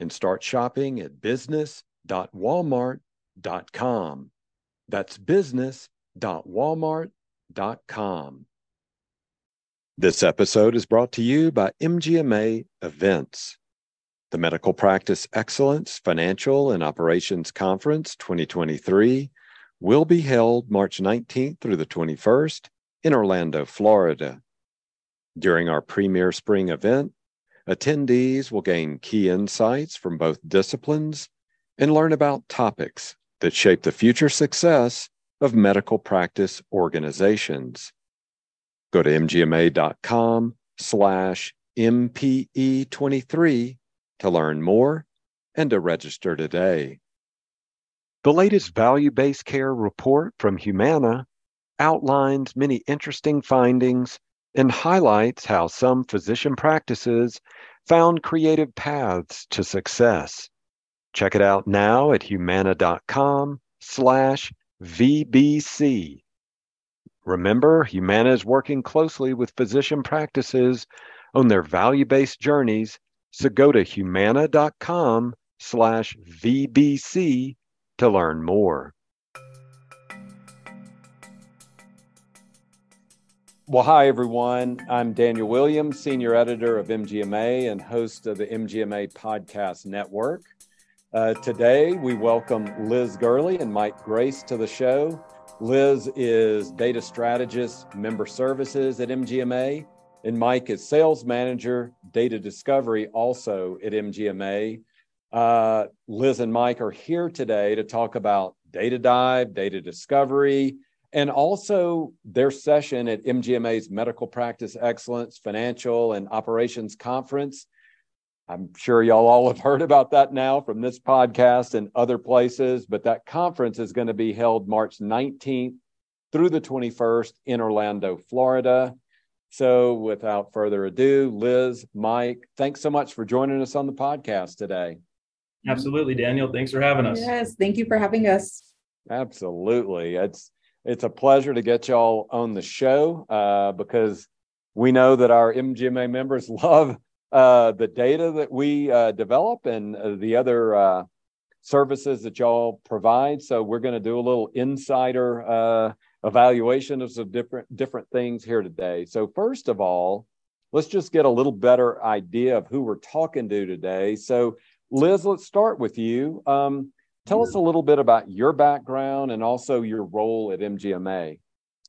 and start shopping at business.walmart.com. That's business.walmart.com. This episode is brought to you by MGMA Events. The Medical Practice Excellence Financial and Operations Conference 2023 will be held March 19th through the 21st in Orlando, Florida. During our premier spring event, Attendees will gain key insights from both disciplines and learn about topics that shape the future success of medical practice organizations. Go to mgma.com slash MPE23 to learn more and to register today. The latest value based care report from Humana outlines many interesting findings and highlights how some physician practices found creative paths to success. Check it out now at humana.com slash VBC. Remember, Humana is working closely with physician practices on their value-based journeys, so go to humana.com slash VBC to learn more. Well, hi, everyone. I'm Daniel Williams, Senior Editor of MGMA and host of the MGMA Podcast Network. Uh, today, we welcome Liz Gurley and Mike Gracz to the show. Liz is Data Strategist, Member Services at MGMA, and Mike is Sales Manager, Data Discovery, also at MGMA. Uh, Liz and Mike are here today to talk about Data Dive, Data Discovery, and also their session at MGMA's Medical Practice Excellence Financial and Operations Conference. I'm sure y'all all have heard about that now from this podcast and other places, but that conference is going to be held March 19th through the 21st in Orlando, Florida. So, without further ado, Liz, Mike, thanks so much for joining us on the podcast today. Absolutely, Daniel. Thanks for having us. Yes, thank you for having us. Absolutely. It's it's a pleasure to get y'all on the show uh, because we know that our MGMA members love uh, the data that we uh, develop and uh, the other uh, services that y'all provide. So we're going to do a little insider uh, evaluation of some different different things here today. So first of all, let's just get a little better idea of who we're talking to today. So Liz, let's start with you. Um, Tell us a little bit about your background and also your role at MGMA.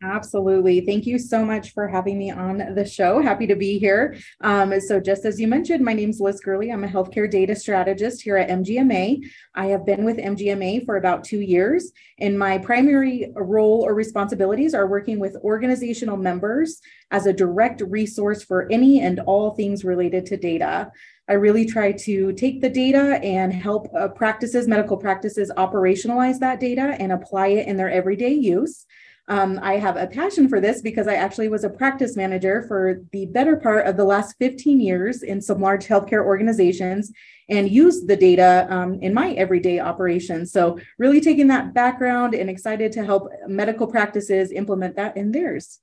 Absolutely. Thank you so much for having me on the show. Happy to be here. Um, so, just as you mentioned, my name is Liz Gurley. I'm a healthcare data strategist here at MGMA. I have been with MGMA for about two years, and my primary role or responsibilities are working with organizational members as a direct resource for any and all things related to data. I really try to take the data and help uh, practices, medical practices, operationalize that data and apply it in their everyday use. Um, I have a passion for this because I actually was a practice manager for the better part of the last 15 years in some large healthcare organizations and used the data um, in my everyday operations. So, really taking that background and excited to help medical practices implement that in theirs.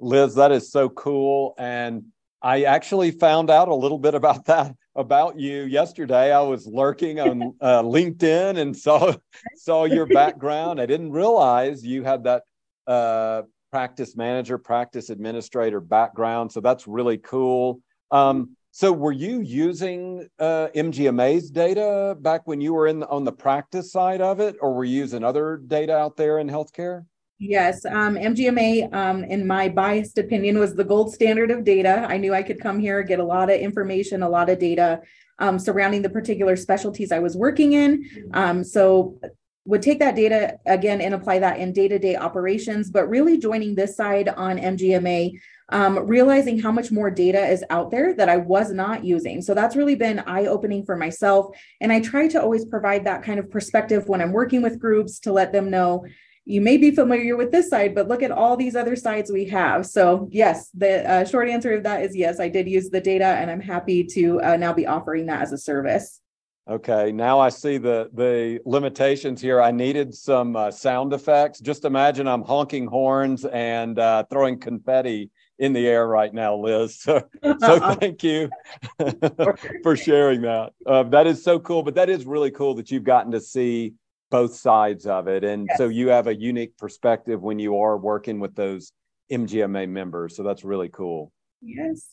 Liz, that is so cool. And I actually found out a little bit about that about you yesterday. I was lurking on uh, LinkedIn and saw saw your background. I didn't realize you had that uh, practice manager, practice administrator background. So that's really cool. Um, so were you using uh, MGMA's data back when you were in the, on the practice side of it, or were you using other data out there in healthcare? Yes, um, MGMA, um, in my biased opinion, was the gold standard of data. I knew I could come here, get a lot of information, a lot of data um, surrounding the particular specialties I was working in. Um, so would take that data again and apply that in day-to-day operations but really joining this side on mgma um, realizing how much more data is out there that i was not using so that's really been eye-opening for myself and i try to always provide that kind of perspective when i'm working with groups to let them know you may be familiar with this side, but look at all these other sides we have. So, yes, the uh, short answer of that is yes, I did use the data and I'm happy to uh, now be offering that as a service. Okay, now I see the the limitations here. I needed some uh, sound effects. Just imagine I'm honking horns and uh, throwing confetti in the air right now, Liz. So, so thank you for sharing that. Uh, that is so cool. But that is really cool that you've gotten to see both sides of it, and yes. so you have a unique perspective when you are working with those MGMA members. So that's really cool. Yes.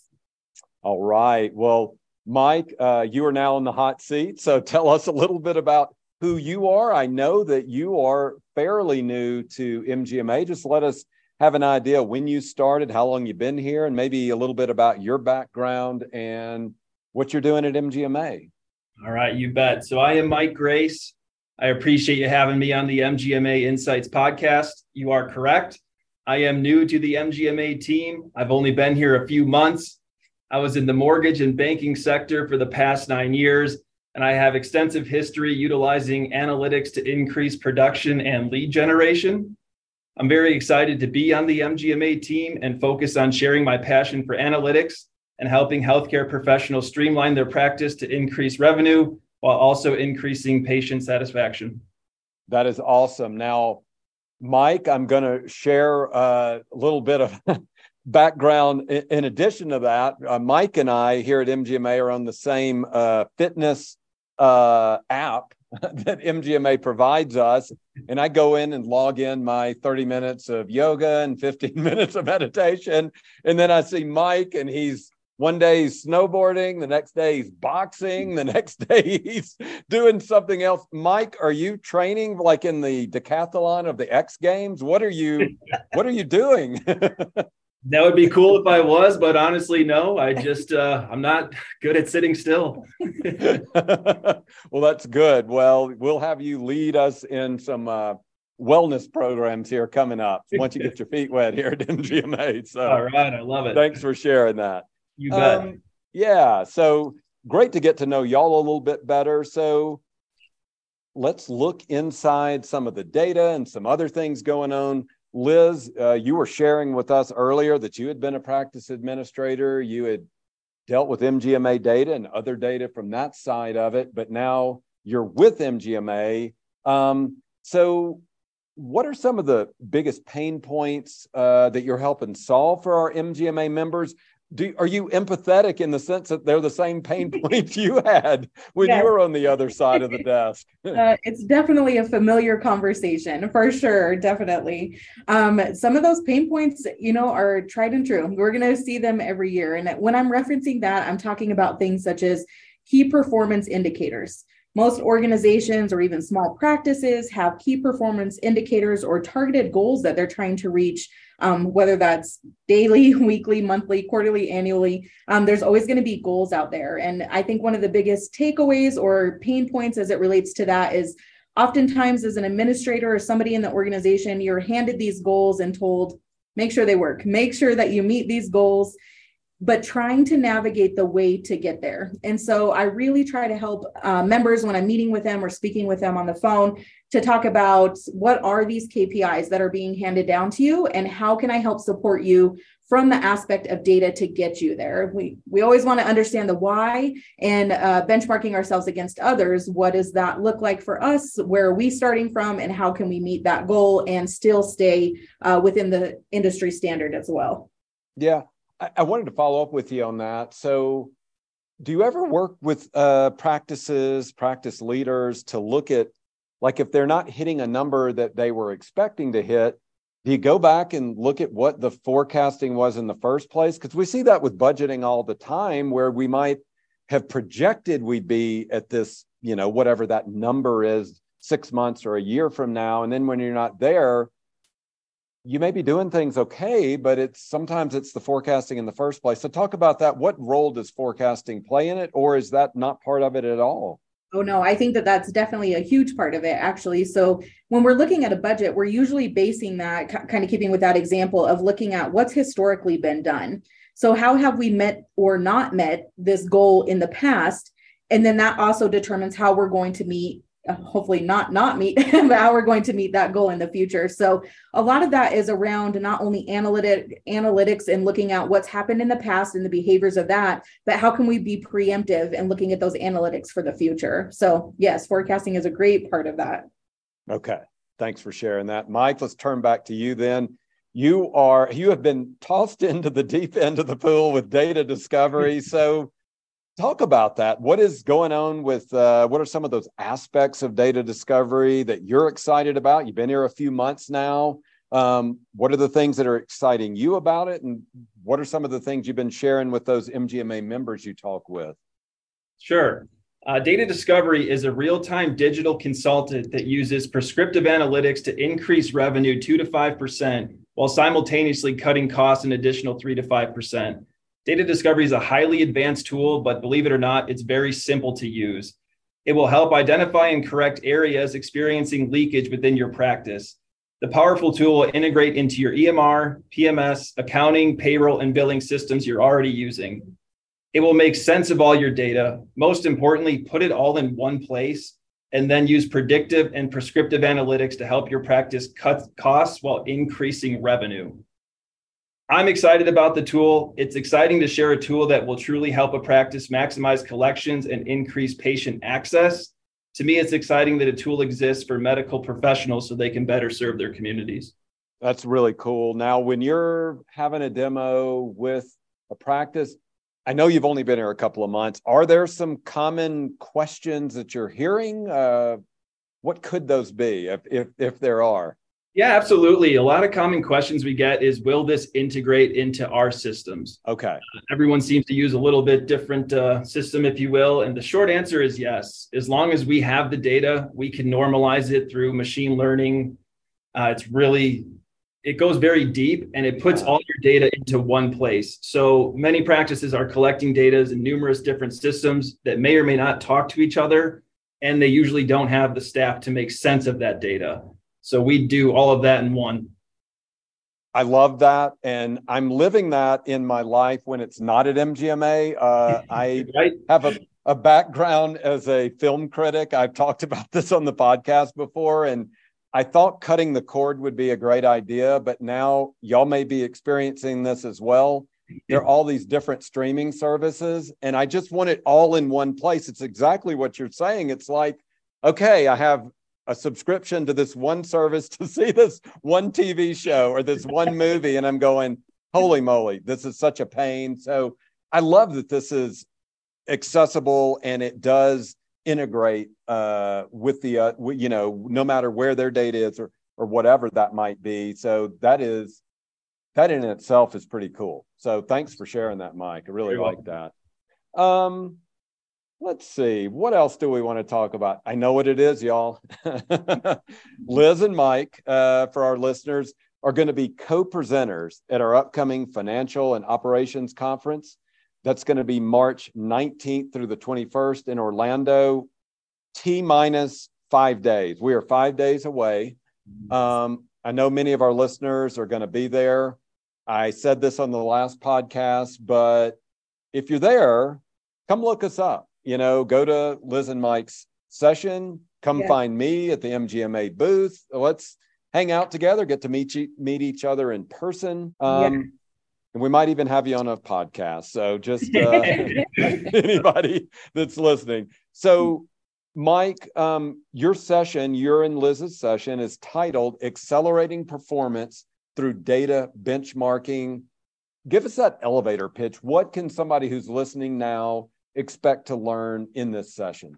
All right. Well Mike, uh, you are now in the hot seat. So tell us a little bit about who you are. I know that you are fairly new to MGMA. Just let us have an idea when you started, how long you've been here, and maybe a little bit about your background and what you're doing at MGMA. All right, you bet. So I am Mike Gracz. I appreciate you having me on the MGMA Insights podcast. You are correct. I am new to the MGMA team. I've only been here a few months. I was in the mortgage and banking sector for the past nine years, and I have extensive history utilizing analytics to increase production and lead generation. I'm very excited to be on the MGMA team and focus on sharing my passion for analytics and helping healthcare professionals streamline their practice to increase revenue while also increasing patient satisfaction. That is awesome. Now, Mike, I'm going to share a little bit of background in addition to that uh, mike and i here at mgma are on the same uh, fitness uh, app that mgma provides us and i go in and log in my 30 minutes of yoga and 15 minutes of meditation and then i see mike and he's one day he's snowboarding the next day he's boxing the next day he's doing something else mike are you training like in the decathlon of the x games what are you what are you doing That would be cool if I was, but honestly, no. I just uh, I'm not good at sitting still. well, that's good. Well, we'll have you lead us in some uh, wellness programs here coming up once you get your feet wet here at MGMA. So, all right, I love it. Thanks for sharing that. You. Um, yeah, so great to get to know y'all a little bit better. So, let's look inside some of the data and some other things going on Liz, uh, you were sharing with us earlier that you had been a practice administrator. You had dealt with MGMA data and other data from that side of it, but now you're with MGMA. Um, so, what are some of the biggest pain points uh, that you're helping solve for our MGMA members? Do are you empathetic in the sense that they're the same pain points you had when yes. you were on the other side of the desk? Uh, it's definitely a familiar conversation for sure definitely. Um, some of those pain points you know are tried and true. We're going to see them every year. And when i'm referencing that i'm talking about things such as key performance indicators most organizations or even small practices have key performance indicators or targeted goals that they're trying to reach um, whether that's daily, weekly, monthly, quarterly, annually. Um, there's always going to be goals out there. And I think one of the biggest takeaways or pain points as it relates to that is oftentimes as an administrator or somebody in the organization, you're handed these goals and told, make sure they work, make sure that you meet these goals but trying to navigate the way to get there. And so I really try to help uh, members when I'm meeting with them or speaking with them on the phone to talk about what are these KPIs that are being handed down to you and how can I help support you from the aspect of data to get you there. We we always want to understand the why and uh, benchmarking ourselves against others. What does that look like for us? Where are we starting from, and how can we meet that goal and still stay uh, within the industry standard as well? Yeah, I, I wanted to follow up with you on that. So do you ever work with uh, practices, practice leaders to look at like if they're not hitting a number that they were expecting to hit, do you go back and look at what the forecasting was in the first place? Because we see that with budgeting all the time, where we might have projected we'd be at this, you know, whatever that number is six months or a year from now. And then when you're not there, you may be doing things okay, but it's sometimes it's the forecasting in the first place. So talk about that. What role does forecasting play in it, or is that not part of it at all? Oh, no, I think that that's definitely a huge part of it, actually. So, when we're looking at a budget, we're usually basing that kind of keeping with that example of looking at what's historically been done. So, how have we met or not met this goal in the past? And then that also determines how we're going to meet Uh, hopefully not not meet how we're going to meet that goal in the future. So a lot of that is around not only analytic analytics and looking at what's happened in the past and the behaviors of that but how can we be preemptive and looking at those analytics for the future? So yes forecasting is a great part of that. Okay. Thanks for sharing that. Mike let's turn back to you then. You are you have been tossed into the deep end of the pool with data discovery. So talk about that. What is going on with uh, what are some of those aspects of data discovery that you're excited about? You've been here a few months now. Um, what are the things that are exciting you about it? And what are some of the things you've been sharing with those MGMA members you talk with? Sure. Uh, data discovery is a real time digital consultant that uses prescriptive analytics to increase revenue 2 to 5% while simultaneously cutting costs an additional 3 to 5%. Data discovery is a highly advanced tool, but believe it or not, it's very simple to use. It will help identify and correct areas experiencing leakage within your practice. The powerful tool will integrate into your EMR, PMS, accounting, payroll, and billing systems you're already using. It will make sense of all your data. Most importantly, put it all in one place and then use predictive and prescriptive analytics to help your practice cut costs while increasing revenue. I'm excited about the tool. It's exciting to share a tool that will truly help a practice maximize collections and increase patient access. To me, it's exciting that a tool exists for medical professionals so they can better serve their communities. That's really cool. Now, when you're having a demo with a practice, I know you've only been here a couple of months. Are there some common questions that you're hearing? Uh, what could those be, if, if, if there are? Yeah, absolutely. A lot of common questions we get is Will this integrate into our systems? Okay. Uh, everyone seems to use a little bit different uh, system, if you will. And the short answer is yes. As long as we have the data, we can normalize it through machine learning. Uh, it's really, it goes very deep and it puts all your data into one place. So many practices are collecting data in numerous different systems that may or may not talk to each other. And they usually don't have the staff to make sense of that data. So we do all of that in one. I love that. And I'm living that in my life when it's not at MGMA. Uh, I right? have a, a background as a film critic. I've talked about this on the podcast before. And I thought cutting the cord would be a great idea, but now y'all may be experiencing this as well. There are all these different streaming services, and I just want it all in one place. It's exactly what you're saying. It's like, okay, I have a subscription to this one service to see this one TV show or this one movie. And I'm going, holy moly, this is such a pain. So I love that this is accessible and it does integrate uh, with the, uh, you know, no matter where their data is or, or whatever that might be. So that is, that in itself is pretty cool. So thanks for sharing that, Mike. I really You're like welcome. that. Um, Let's see. What else do we want to talk about? I know what it is, y'all. Liz and Mike, uh, for our listeners, are going to be co presenters at our upcoming financial and operations conference. That's going to be March 19th through the 21st in Orlando, T minus five days. We are five days away. Um, I know many of our listeners are going to be there. I said this on the last podcast, but if you're there, come look us up you know, go to Liz and Mike's session, come yeah. find me at the MGMA booth. Let's hang out together, get to meet you, meet each other in person. Um, yeah. And we might even have you on a podcast. So just uh, anybody that's listening. So, Mike, um, your session, your and Liz's session is titled Accelerating Performance Through Data Benchmarking. Give us that elevator pitch. What can somebody who's listening now expect to learn in this session?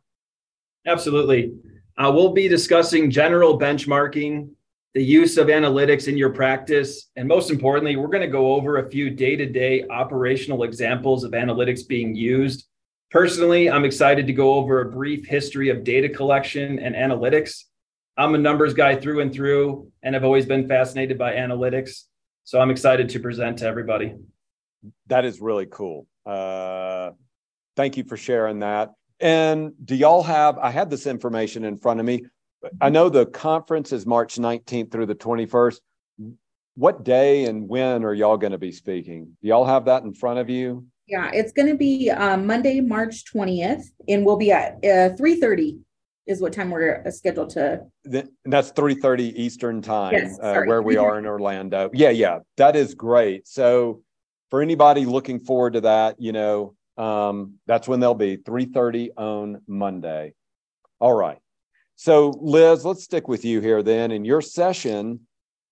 Absolutely. Uh, we'll be discussing general benchmarking, the use of analytics in your practice, and most importantly, we're going to go over a few day to day operational examples of analytics being used. Personally, I'm excited to go over a brief history of data collection and analytics. I'm a numbers guy through and through, and I've always been fascinated by analytics. So I'm excited to present to everybody. That is really cool. Uh, thank you for sharing that. And do y'all have, I had this information in front of me. I know the conference is March 19th through the 21st. What day and when are y'all going to be speaking? Do y'all have that in front of you? Yeah, it's going to be um, Monday, March 20th, and we'll be at uh, 3.30 is what time we're uh, scheduled to. The, that's 3.30 Eastern time, yes, uh, where we are in Orlando. Yeah, yeah, that is great. So for anybody looking forward to that, you know, um, that's when they'll be 3.30 on Monday. All right. So Liz, let's stick with you here then. In your session,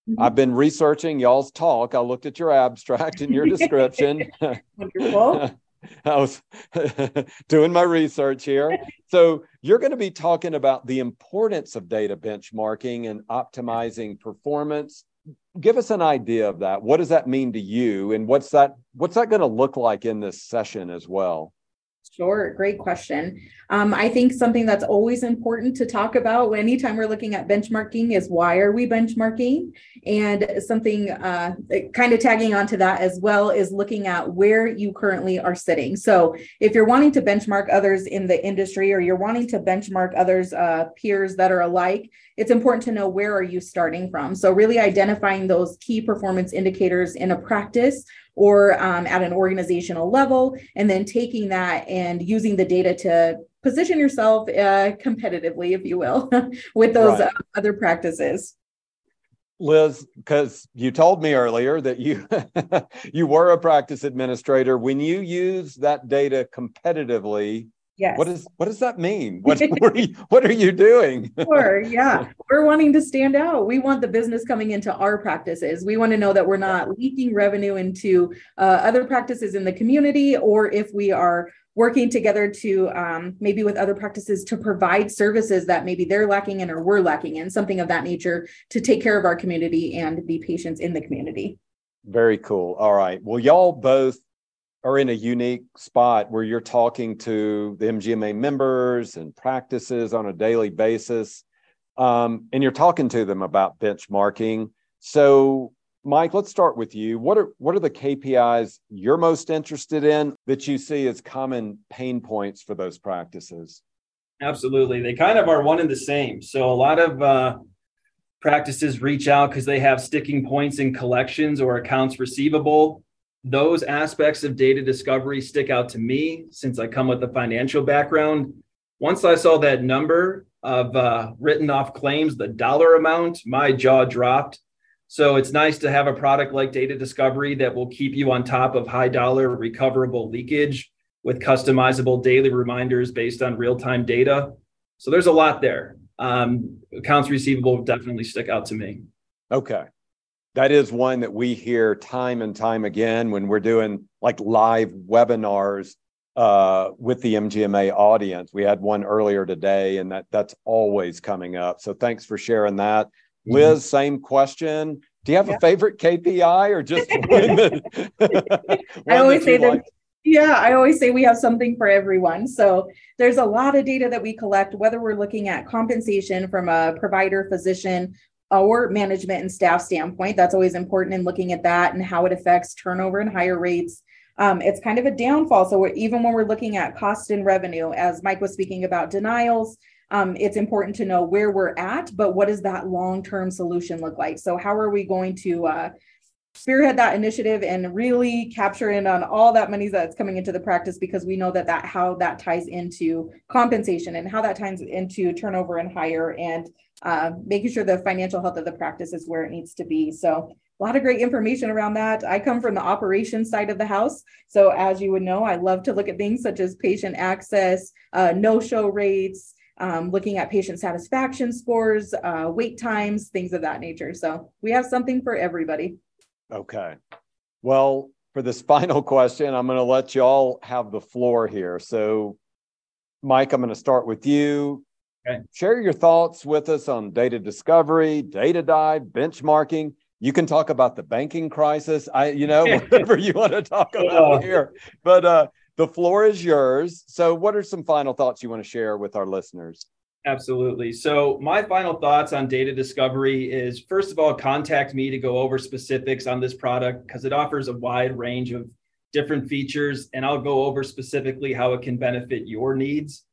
Mm-hmm. I've been researching y'all's talk. I looked at your abstract and your description. Wonderful. I was doing my research here. So, you're going to be talking about the importance of data benchmarking and optimizing performance. Give us an idea of that. What does that mean to you and what's that what's that going to look like in this session as well? Sure, great question. Um, I think something that's always important to talk about anytime we're looking at benchmarking is why are we benchmarking? And something uh, kind of tagging onto that as well is looking at where you currently are sitting. So if you're wanting to benchmark others in the industry or you're wanting to benchmark others uh, peers that are alike, it's important to know where are you starting from. So really identifying those key performance indicators in a practice or um, at an organizational level, and then taking that and using the data to position yourself uh, competitively, if you will, with those right. uh, other practices. Liz, because you told me earlier that you you were a practice administrator. When you use that data competitively, Yes. What does what does that mean? What what are you, what are you doing? sure. Yeah. We're wanting to stand out. We want the business coming into our practices. We want to know that we're not leaking revenue into uh, other practices in the community, or if we are working together to um, maybe with other practices to provide services that maybe they're lacking in or we're lacking in, something of that nature to take care of our community and the patients in the community. Very cool. All right. Well, y'all both are in a unique spot where you're talking to the MGMA members and practices on a daily basis, um, and you're talking to them about benchmarking. So, Mike, let's start with you. What are what are the KPIs you're most interested in that you see as common pain points for those practices? Absolutely, they kind of are one and the same. So, a lot of uh, practices reach out because they have sticking points in collections or accounts receivable those aspects of data discovery stick out to me since I come with a financial background. Once I saw that number of uh, written off claims, the dollar amount, my jaw dropped. So it's nice to have a product like Data Discovery that will keep you on top of high dollar recoverable leakage with customizable daily reminders based on real time data. So there's a lot there. Um, accounts receivable definitely stick out to me. Okay that is one that we hear time and time again when we're doing like live webinars uh, with the MGMA audience. We had one earlier today, and that that's always coming up. So thanks for sharing that. Mm-hmm. Liz, same question. Do you have yeah. a favorite KPI or just one that, I always say that. Like? Yeah, I always say we have something for everyone. So there's a lot of data that we collect, whether we're looking at compensation from a provider, physician, our management and staff standpoint. That's always important in looking at that and how it affects turnover and hire rates. Um, it's kind of a downfall. So even when we're looking at cost and revenue, as Mike was speaking about denials, um, it's important to know where we're at, but what does that long-term solution look like? So how are we going to uh, spearhead that initiative and really capture in on all that money that's coming into the practice because we know that that how that ties into compensation and how that ties into turnover and hire and uh, making sure the financial health of the practice is where it needs to be. So a lot of great information around that. I come from the operations side of the house. So as you would know, I love to look at things such as patient access, uh, no-show rates, um, looking at patient satisfaction scores, uh, wait times, things of that nature. So we have something for everybody. Okay. Well, for this final question, I'm going to let you all have the floor here. So, Mike, I'm going to start with you. Okay. Share your thoughts with us on data discovery, data dive, benchmarking. You can talk about the banking crisis. I, you know, whatever you want to talk about here. But uh, the floor is yours. So, what are some final thoughts you want to share with our listeners? Absolutely. So, my final thoughts on data discovery is first of all, contact me to go over specifics on this product because it offers a wide range of different features, and I'll go over specifically how it can benefit your needs.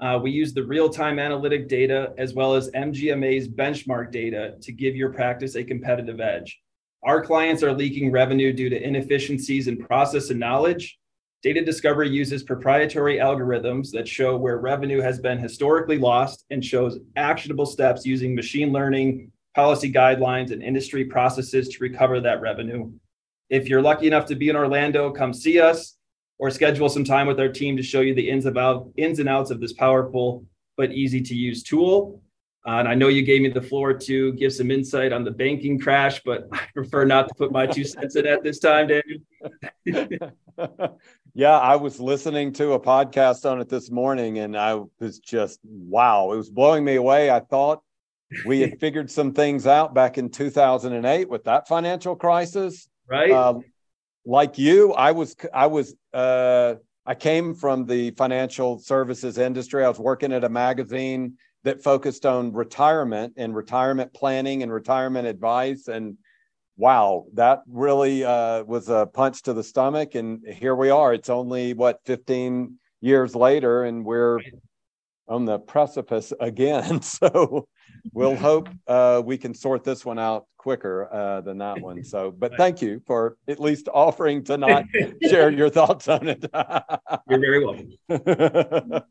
Uh, we use the real time analytic data as well as MGMA's benchmark data to give your practice a competitive edge. Our clients are leaking revenue due to inefficiencies in process and knowledge. Data Discovery uses proprietary algorithms that show where revenue has been historically lost and shows actionable steps using machine learning, policy guidelines, and industry processes to recover that revenue. If you're lucky enough to be in Orlando, come see us or schedule some time with our team to show you the ins about ins and outs of this powerful but easy to use tool. Uh, and I know you gave me the floor to give some insight on the banking crash, but I prefer not to put my two cents in at this time, Daniel. yeah, I was listening to a podcast on it this morning and I was just, wow, it was blowing me away. I thought we had figured some things out back in 2008 with that financial crisis. Right. Um, like you, I was I was uh, I came from the financial services industry. I was working at a magazine that focused on retirement and retirement planning and retirement advice. And wow, that really uh, was a punch to the stomach. And here we are. It's only what 15 years later, and we're on the precipice again. So we'll hope uh, we can sort this one out quicker uh, than that one. So, but thank you for at least offering to not share your thoughts on it. You're very welcome.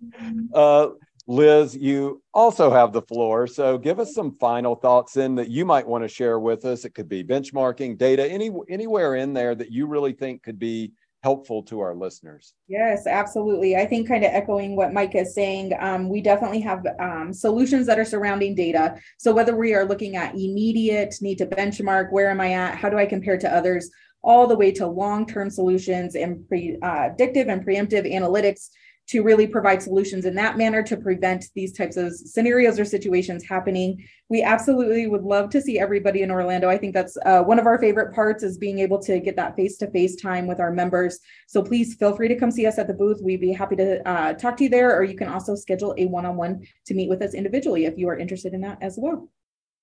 uh, Liz, you also have the floor. So give us some final thoughts in that you might want to share with us. It could be benchmarking, data, any anywhere in there that you really think could be helpful to our listeners. Yes, absolutely. I think kind of echoing what Mike is saying, um, we definitely have um, solutions that are surrounding data. So whether we are looking at immediate, need to benchmark, where am I at, how do I compare to others, all the way to long-term solutions and predictive uh, and preemptive analytics to really provide solutions in that manner to prevent these types of scenarios or situations happening. We absolutely would love to see everybody in Orlando. I think that's uh, one of our favorite parts is being able to get that face-to-face time with our members. So please feel free to come see us at the booth. We'd be happy to uh, talk to you there, or you can also schedule a one-on-one to meet with us individually if you are interested in that as well.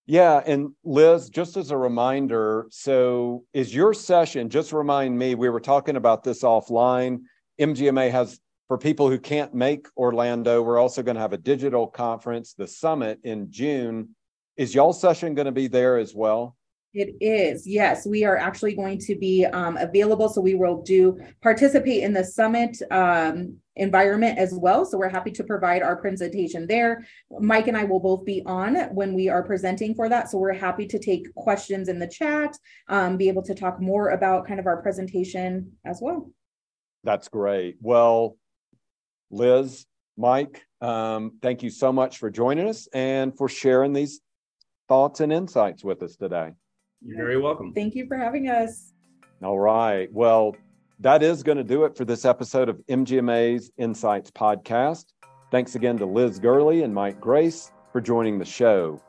Yeah, and Liz, just as a reminder, so is your session, just remind me, we were talking about this offline. MGMA has for people who can't make Orlando, we're also going to have a digital conference, the summit in June. Is y'all session going to be there as well? It is, yes. We are actually going to be um, available. So we will do participate in the summit um, environment as well. So we're happy to provide our presentation there. Mike and I will both be on when we are presenting for that. So we're happy to take questions in the chat, um, be able to talk more about kind of our presentation as well. That's great. Well, Liz, Mike, um, thank you so much for joining us and for sharing these thoughts and insights with us today. You're very welcome. Thank you for having us. All right. Well, that is going to do it for this episode of MGMA's Insights podcast. Thanks again to Liz Gurley and Mike Gracz for joining the show.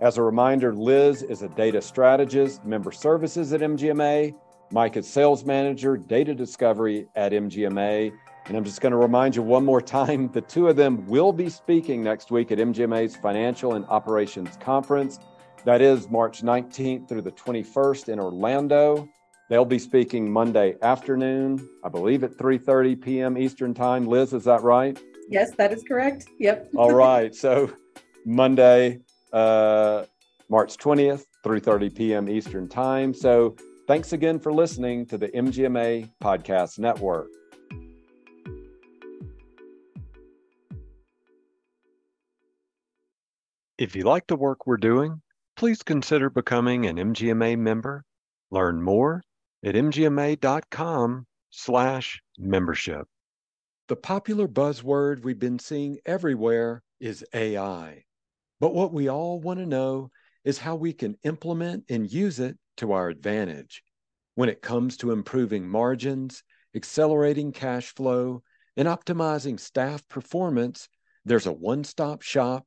As a reminder, Liz is a data strategist, member services at MGMA. Mike is sales manager, data discovery at MGMA. And I'm just going to remind you one more time the two of them will be speaking next week at MGMA's Financial and Operations Conference. That is March 19th through the 21st in Orlando. They'll be speaking Monday afternoon, I believe at 3:30 p.m. Eastern Time. Liz, is that right? Yes, that is correct. Yep. All right. So Monday, uh, March 20th, 3:30 p.m. Eastern Time. So thanks again for listening to the MGMA Podcast Network. If you like the work we're doing, please consider becoming an MGMA member. Learn more at mgma.com slash membership. The popular buzzword we've been seeing everywhere is AI. But what we all want to know is how we can implement and use it to our advantage. When it comes to improving margins, accelerating cash flow, and optimizing staff performance, there's a one stop shop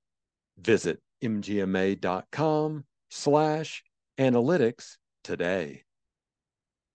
visit mgma.com slash analytics today.